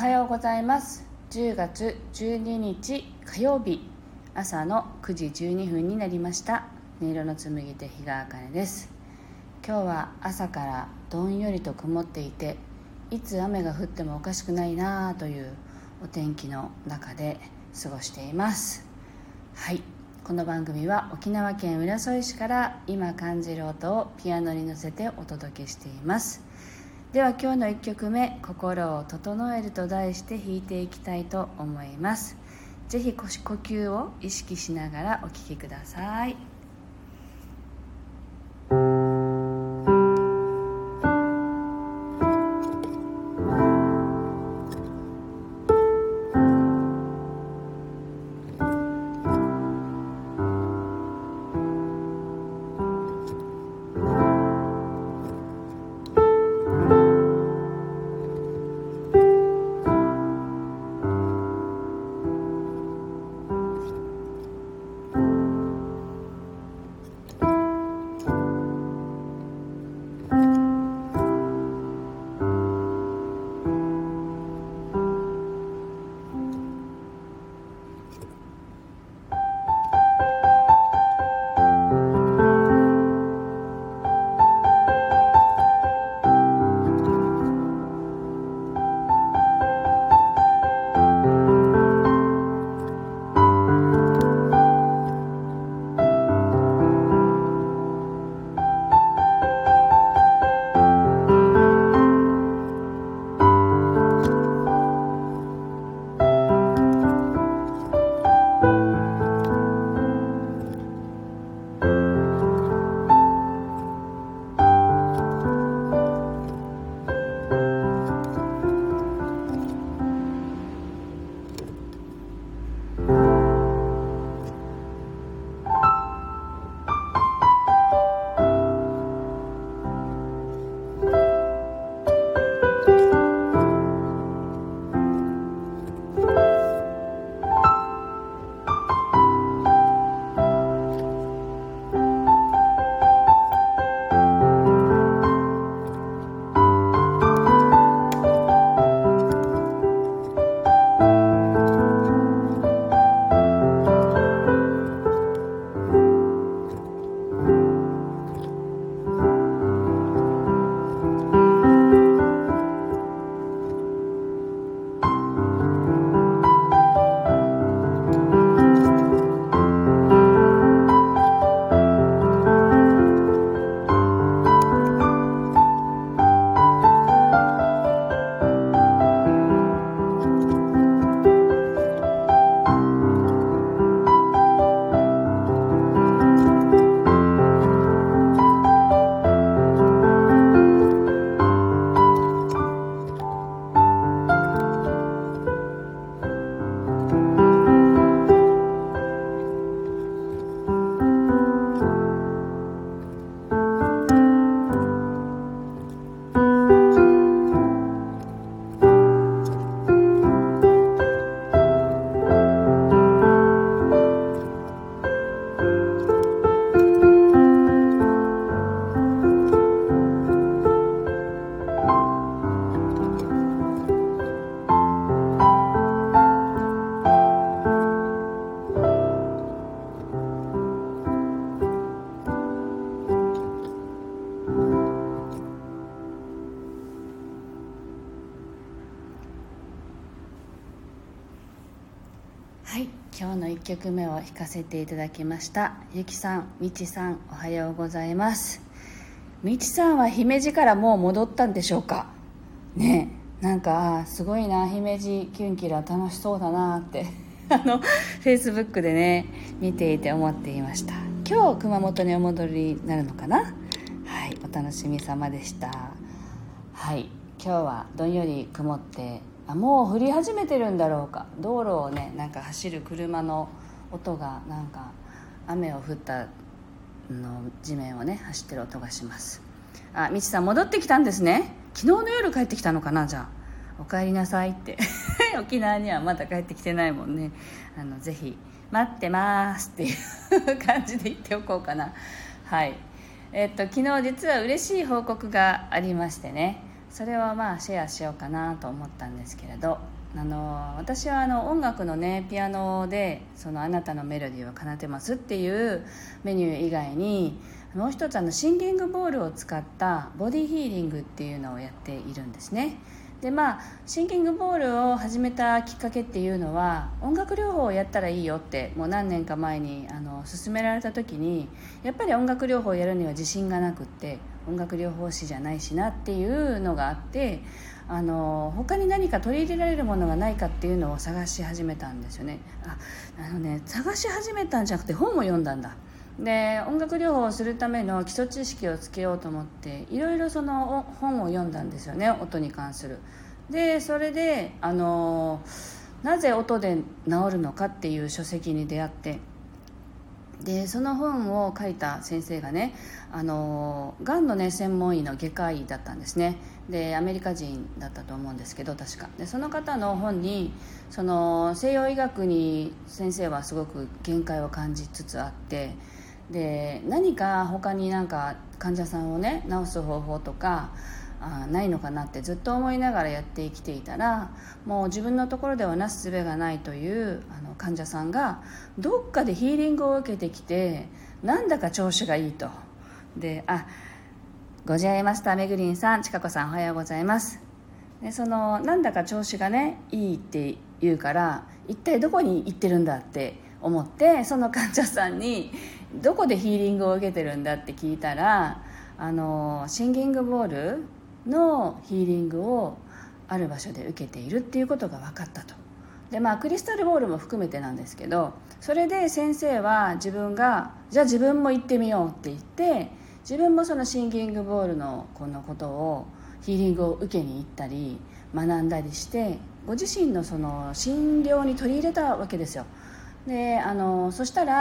おはようございます。10月12日火曜日。朝の9時12分になりました。音色の紡手日川茜です。今日は朝からどんよりと曇っていていつ雨が降ってもおかしくないなあというお天気の中で過ごしています。はい。この番組は沖縄県浦添市から今感じる音をピアノに乗せてお届けしています。では今日の1曲目「心を整える」と題して弾いていきたいと思います。是非呼吸を意識しながらお聴きくださいはい。曲目を弾かせていただきました。ゆきさんみちさんおはようございます。みちさんは姫路からもう戻ったんでしょうか？ねなんかすごいな姫路キュンキラ楽しそうだなって。あのフェイスブックでね見ていて思っていました。今日熊本にお戻りになるのかな？はいお楽しみ様でした。はい今日はどんより曇ってあもう降り始めてるんだろうか。道路をねなんか走る車の音がなんか雨を降ったの地面をね走ってる音がします。あみちさん戻ってきたんですね。昨日の夜帰ってきたのかなじゃあ。お帰りなさいって。沖縄にはまだ帰ってきてないもんね。あのぜひ待ってますっていう 感じで言っておこうかな。はい。えっと昨日実は嬉しい報告がありましてね。それをまあシェアしようかなと思ったんですけれど。あの私はあの音楽のねピアノで「そのあなたのメロディーを奏でます」っていうメニュー以外にもう一つあのシンギングボールを使ったボディヒーリングっていうのをやっているんですね。でまあシンキングボールを始めたきっかけっていうのは音楽療法をやったらいいよってもう何年か前にあの勧められた時にやっぱり音楽療法をやるには自信がなくって音楽療法士じゃないしなっていうのがあってあの他に何か取り入れられるものがないかっていうのを探し始めたんですよね。ああのね探し始めたんじゃなくて本を読んだんだ。で音楽療法をするための基礎知識をつけようと思っていろいろその本を読んだんですよね音に関する。でそれであのなぜ音で治るのかっていう書籍に出会ってでその本を書いた先生がねあのがんのね専門医の外科医だったんですね。でアメリカ人だったと思うんですけど確か。でその方の本にその西洋医学に先生はすごく限界を感じつつあってで何か他になんか患者さんをね治す方法とかあないのかなってずっと思いながらやって生きていたらもう自分のところではなすすべがないというあの患者さんがどっかでヒーリングを受けてきてなんだか調子がいいと。であご自愛マスターめぐりんさんちかこさんおはようございます。でそのなんだか調子がねいいって言うから一体どこに行ってるんだって思ってその患者さんにどこでヒーリングを受けてるんだって聞いたらあのシンギングボールのヒーリングをある場所で受けているっていうことが分かったと。でまあクリスタルボールも含めてなんですけどそれで先生は自分がじゃあ自分も行ってみようって言って自分もそのシンギングボールのこのことをヒーリングを受けに行ったり学んだりしてご自身のその診療に取り入れたわけですよ。であのそしたら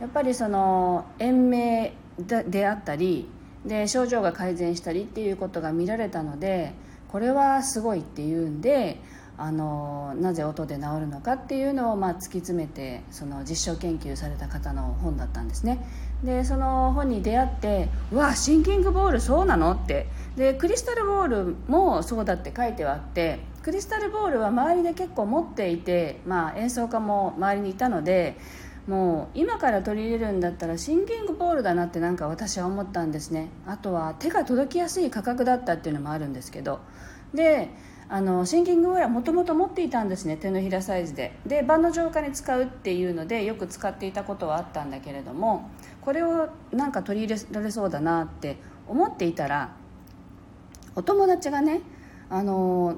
やっぱりその延命であったりで症状が改善したりっていうことが見られたのでこれはすごいっていうんであのなぜ音で治るのかっていうのを、まあ、突き詰めてその実証研究された方の本だったんですねでその本に出会って「うわシンキングボールそうなの?」ってでクリスタルボールもそうだって書いてはあってクリスタルボールは周りで結構持っていて、まあ、演奏家も周りにいたのでもう今から取り入れるんだったらシンキングボールだなってなんか私は思ったんですね。あとは手が届きやすい価格だったっていうのもあるんですけど。であのシンキングボールはもともと持っていたんですね。手のひらサイズで。で万の浄化に使うっていうのでよく使っていたことはあったんだけれどもこれをなんか取り入れられそうだなって思っていたらお友達がねあの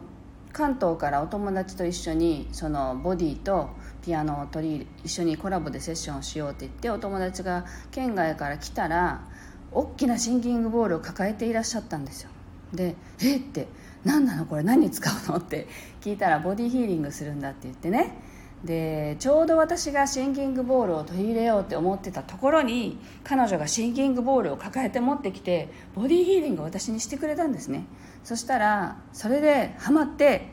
関東からお友達と一緒にそのボディとピアノを取り一緒にコラボでセッションをしようって言ってお友達が県外から来たら大きなシンキングボールを抱えていらっしゃったんですよで「え？っ?」って「何なのこれ？何に使うの?」って聞いたらボディヒーリングするんだって言ってねでちょうど私がシンキングボールを取り入れようって思ってたところに彼女がシンキングボールを抱えて持ってきてボディヒーリングを私にしてくれたんですねそしたらそれでハマって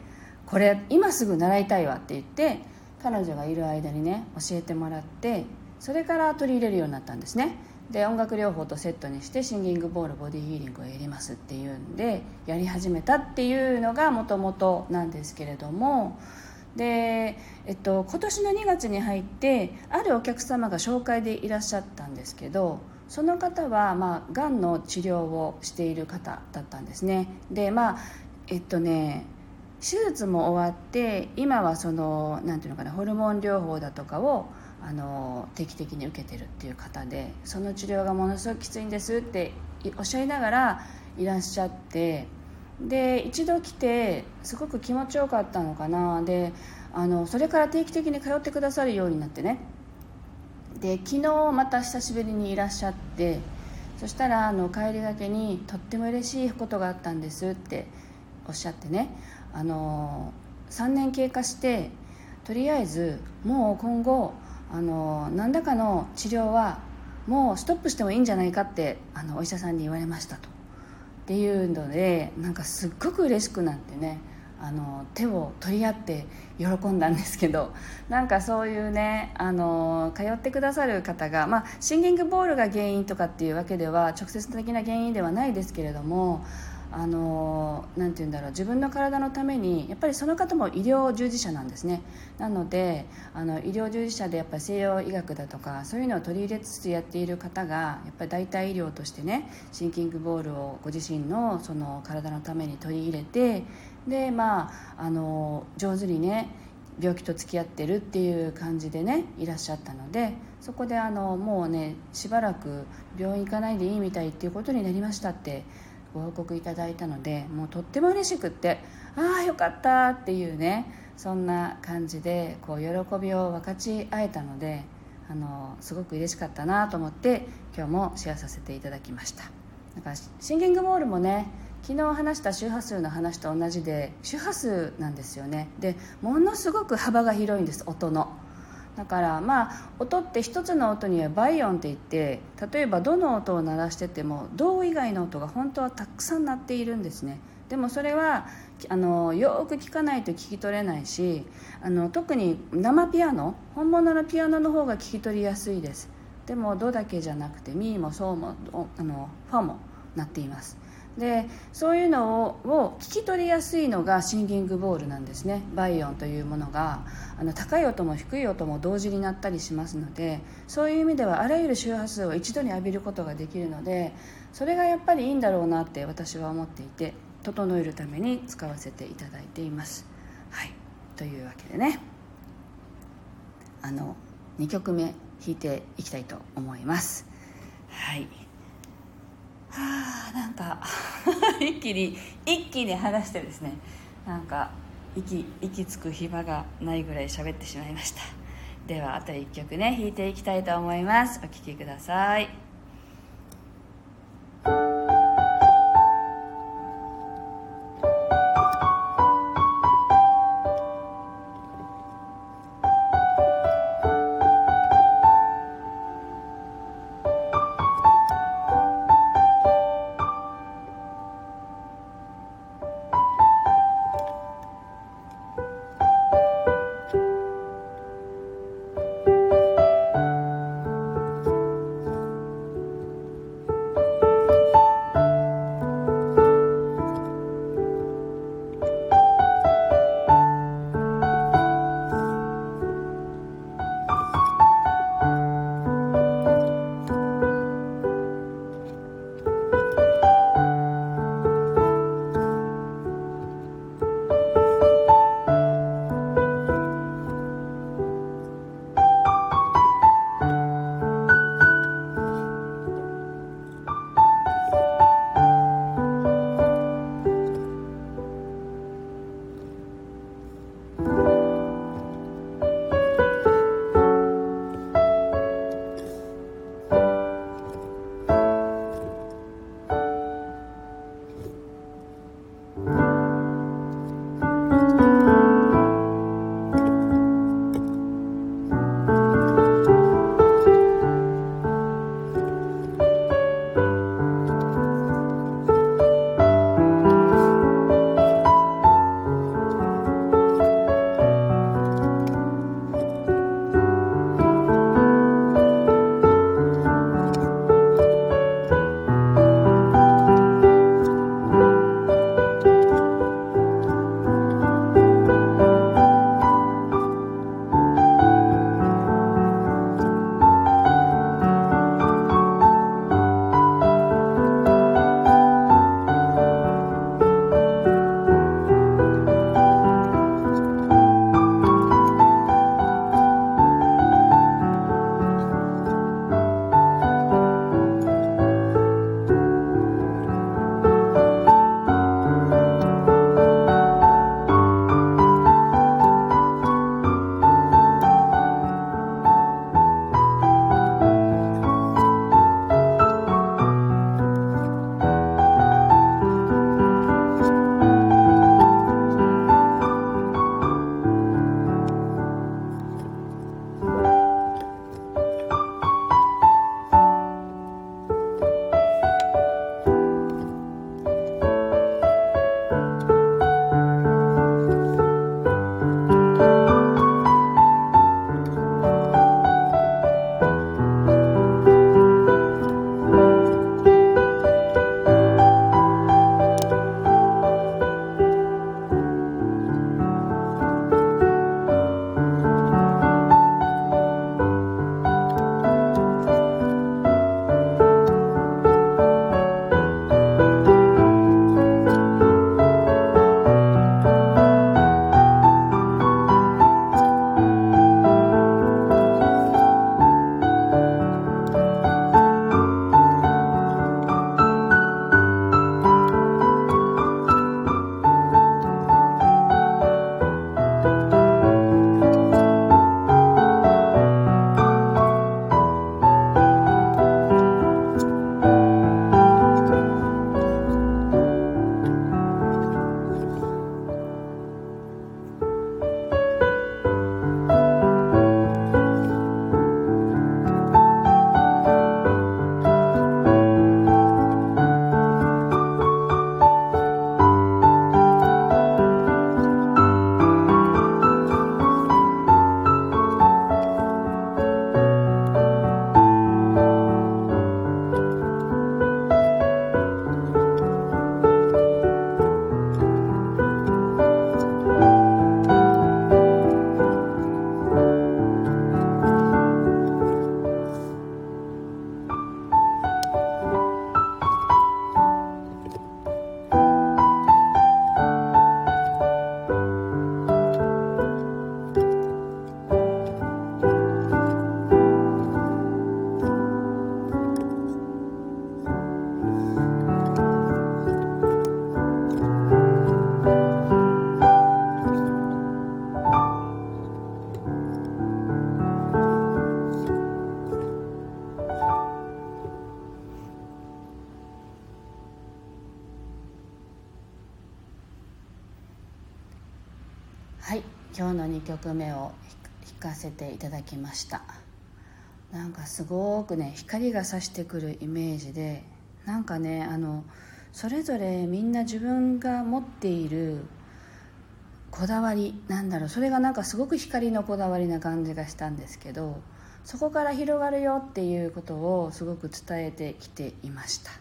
これ今すぐ習いたいわって言って彼女がいる間にね教えてもらってそれから取り入れるようになったんですね。で音楽療法とセットにしてシンギングボールボディヒーリングをやりますっていうんでやり始めたっていうのがもともとなんですけれどもで、えっと、今年の2月に入ってあるお客様が紹介でいらっしゃったんですけどその方は、まあ、がんの治療をしている方だったんですね。でまあえっとね手術も終わって今はそのなんていうのかなホルモン療法だとかをあの定期的に受けてるっていう方でその治療がものすごくきついんですっておっしゃいながらいらっしゃってで一度来てすごく気持ちよかったのかな。であのそれから定期的に通ってくださるようになってね。で昨日また久しぶりにいらっしゃってそしたらあの帰りがけにとっても嬉しいことがあったんですっておっしゃってね。あの3年経過してとりあえずもう今後あの何らかの治療はもうストップしてもいいんじゃないかってあのお医者さんに言われましたと。っていうのでなんかすっごく嬉しくなってね。あの手を取り合って喜んだんですけど なんかそういうねあの通ってくださる方が、まあ、シンギングボールが原因とかっていうわけでは直接的な原因ではないですけれどもあのなて言うんだろう自分の体のためにやっぱりその方も医療従事者なんですね。なのであの医療従事者でやっぱり西洋医学だとかそういうのを取り入れつつやっている方がやっぱり代替医療としてねシンキングボールをご自身のその体のために取り入れてでまああの上手にね病気と付き合ってるっていう感じでねいらっしゃったのでそこであのもうねしばらく病院行かないでいいみたいっていうことになりましたってご報告いただいたのでもうとっても嬉しくってああよかったっていうねそんな感じでこう喜びを分かち合えたのであのすごく嬉しかったなと思って今日もシェアさせていただきました。だかシンギングボールもね昨日話した周波数の話と同じで周波数なんですよね。でものすごく幅が広いんです音の。だからまあ音って一つの音には倍音って言って例えばどの音を鳴らしてても銅以外の音が本当はたくさん鳴っているんですね。でもそれはあのよく聞かないと聞き取れないしあの特に生ピアノ本物のピアノの方が聞き取りやすいです。でも「ド」だけじゃなくて「ミ」も「ソ」もあの「ファ」も鳴っています。でそういうのを聞き取りやすいのがシンギングボールなんですね。バイオンというものがあの高い音も低い音も同時になったりしますのでそういう意味ではあらゆる周波数を一度に浴びることができるのでそれがやっぱりいいんだろうなって私は思っていて整えるために使わせていただいています。はい。というわけでね。あの2曲目弾いていきたいと思います。はい。はあなんか 一気に一気に話してですね。なんか息息つく暇がないぐらい喋ってしまいました。ではあと1曲ね弾いていきたいと思います。お聴きくださいはい。弾かせていただきました。なんかすごくね光が差してくるイメージでなんかねあのそれぞれみんな自分が持っているこだわりなんだろうそれがなんかすごく光のこだわりな感じがしたんですけどそこから広がるよっていうことをすごく伝えてきていました。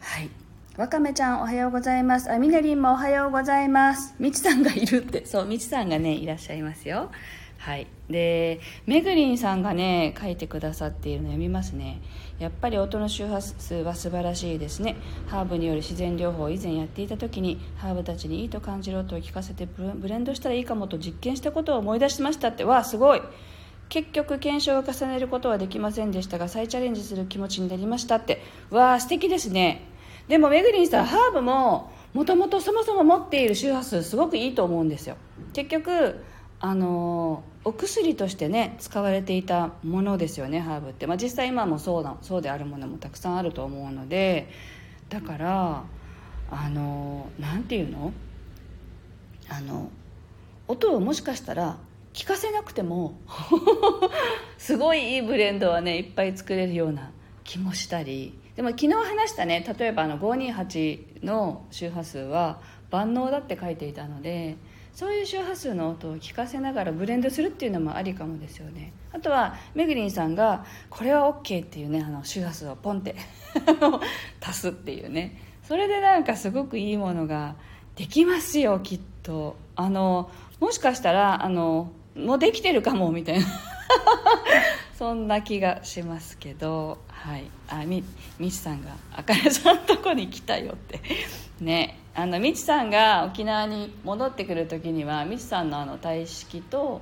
はい。わかめちゃんおはようございます。あみなりんもおはようございます。みちさんがいるって。そうみちさんがねいらっしゃいますよ。はい。でめぐりんさんがね書いてくださっているの読みますね。やっぱり音の周波数は素晴らしいですね。ハーブによる自然療法を以前やっていた時にハーブたちにいいと感じる音を聞かせてブレンドしたらいいかもと実験したことを思い出しましたって。わあすごい。結局検証を重ねることはできませんでしたが再チャレンジする気持ちになりましたって。わあ素敵ですね。でもめぐりんさんハーブももともとそもそも持っている周波数すごくいいと思うんですよ。結局あのお薬としてね使われていたものですよねハーブって、まあ、実際今もそうだそうであるものもたくさんあると思うのでだからあの何て言うの？あの音をもしかしたら聞かせなくても すごいいいブレンドはねいっぱい作れるような気もしたり。でも昨日話したね例えばあの528の周波数は万能だって書いていたのでそういう周波数の音を聞かせながらブレンドするっていうのもありかもですよね。あとはめぐりんさんがこれは OK っていうねあの周波数をポンって 足すっていうね。それでなんかすごくいいものができますよきっと。あのもしかしたらあのもうできてるかもみたいな。そんな気がしますけど。はい。あみみちさんがあかねさんのとこに来たよって。ね。あのみちさんが沖縄に戻ってくる時にはみちさんのあの体式と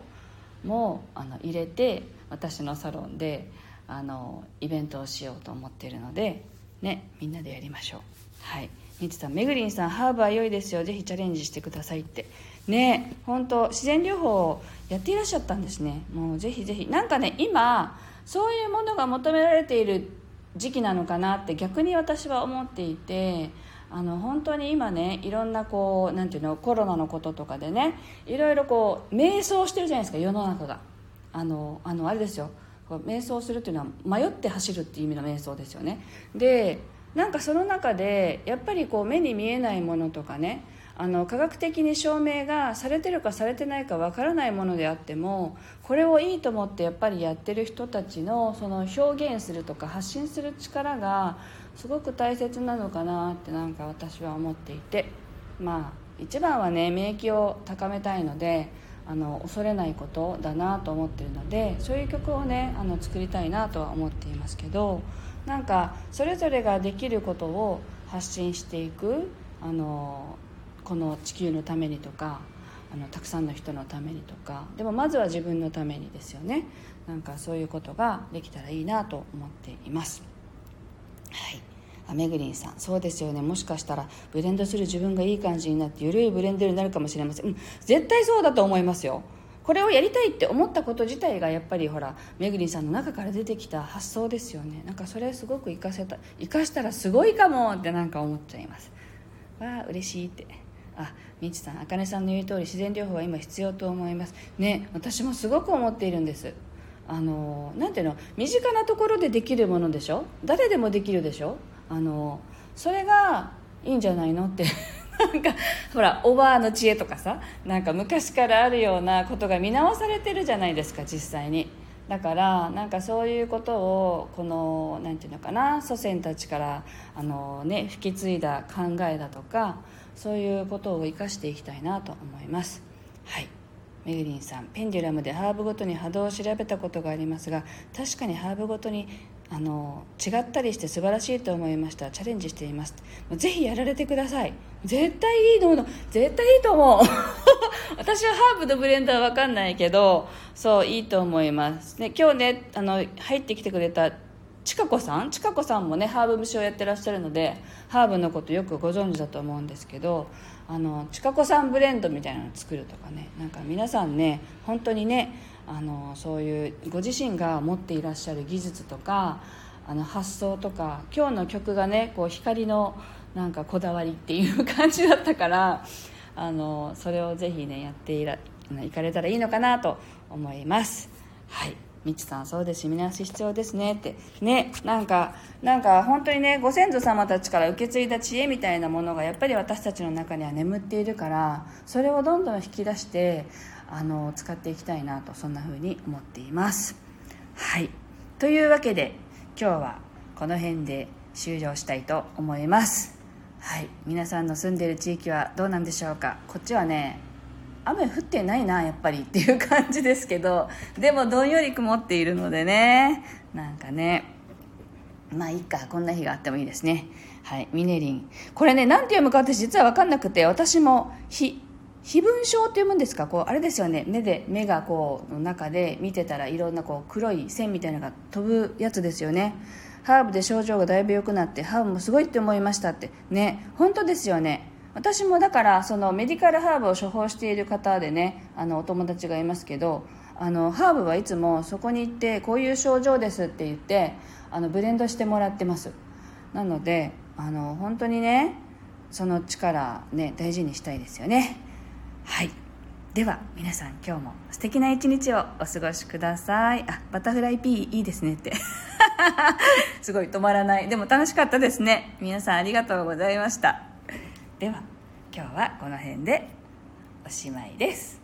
もあの入れて私のサロンであのイベントをしようと思っているのでねみんなでやりましょう。はい。みちさんめぐりんさんハーブは良いですよ。ぜひチャレンジしてくださいって。ね本当自然療法をやっていらっしゃったんですね。もうぜひぜひ。なんかね今そういうものが求められている時期なのかなって逆に私は思っていてあの本当に今ねいろんなこうなんていうのコロナのこととかでねいろいろこう迷走してるじゃないですか世の中が。あのあのあれですよ。瞑想するっていうのは迷って走るっていう意味の瞑想ですよね。でなんかその中でやっぱりこう目に見えないものとかねあの科学的に証明がされてるかされてないかわからないものであってもこれをいいと思ってやっぱりやってる人たちのその表現するとか発信する力がすごく大切なのかなってなんか私は思っていてまあ一番はね免疫を高めたいのであの恐れないことだなと思ってるのでそういう曲をねあの作りたいなとは思っていますけどなんかそれぞれができることを発信していくあのこの地球のためにとかあのたくさんの人のためにとかでもまずは自分のためにですよね。なんかそういうことができたらいいなと思っています。はい。あめぐりんさん。そうですよね。もしかしたらブレンドする自分がいい感じになって緩いブレンドになるかもしれません、うん、絶対そうだと思いますよ。これをやりたいって思ったこと自体がやっぱりほらめぐりんさんの中から出てきた発想ですよね。なんかそれすごく活かせた活かしたらすごいかもってなんか思っちゃいます。わあ嬉しいって。あみちさんあかねさんの言う通り自然療法は今必要と思います。ね私もすごく思っているんです。あのなんていうの？身近なところでできるものでしょ？誰でもできるでしょ？あのそれがいいんじゃないのって。なんかほらおばあの知恵とかさなんか昔からあるようなことが見直されてるじゃないですか実際に。だからなんかそういうことをこの何て言うのかな祖先たちからあの、ね、引き継いだ考えだとかそういうことを生かしていきたいなと思います。はい。メグリンさんペンデュラムでハーブごとに波動を調べたことがありますが確かにハーブごとにあの違ったりして素晴らしいと思いました。チャレンジしています。ぜひやられてください。絶対いいの絶対いいと思う。私はハーブのブレンドは分かんないけどそういいと思います。で今日ねあの入ってきてくれたちかこさん？ちかこさんもねハーブ虫をやってらっしゃるのでハーブのことよくご存知だと思うんですけどあのちかこさんブレンドみたいなのを作るとかねなんか皆さんね本当にねあのそういうご自身が持っていらっしゃる技術とかあの発想とか今日の曲がねこう光のなんかこだわりっていう感じだったからあのそれをぜひねやっていら行かれたらいいのかなと思います。はい。みちさんそうです。し見直し必要ですね。って。ねなんかなんか本当にねご先祖様たちから受け継いだ知恵みたいなものがやっぱり私たちの中には眠っているからそれをどんどん引き出してあの使っていきたいなとそんな風に思っています。はい。というわけで今日はこの辺で終了したいと思います。はい。皆さんの住んでる地域はどうなんでしょうか？こっちはね雨降ってないなやっぱりっていう感じですけどでもどんより曇っているのでね。なんかねまあいいかこんな日があってもいいですね。はい。ミネリン。これね何て読むか私実は分かんなくて私も非非分症って読むんですか？こうあれですよね。目で目がこうの中で見てたらいろんなこう黒い線みたいなのが飛ぶやつですよね。ハーブで症状がだいぶ良くなってハーブもすごいって思いましたって。ね本当ですよね。私もだからそのメディカルハーブを処方している方でねあのお友達がいますけどあのハーブはいつもそこに行ってこういう症状ですって言ってあのブレンドしてもらってます。なのであの本当にねその力ね大事にしたいですよね。はい。では皆さん今日も素敵な一日をお過ごしください。あバタフライピーいいですねって。すごい止まらない。でも楽しかったですね。皆さんありがとうございました。では今日はこの辺でおしまいです。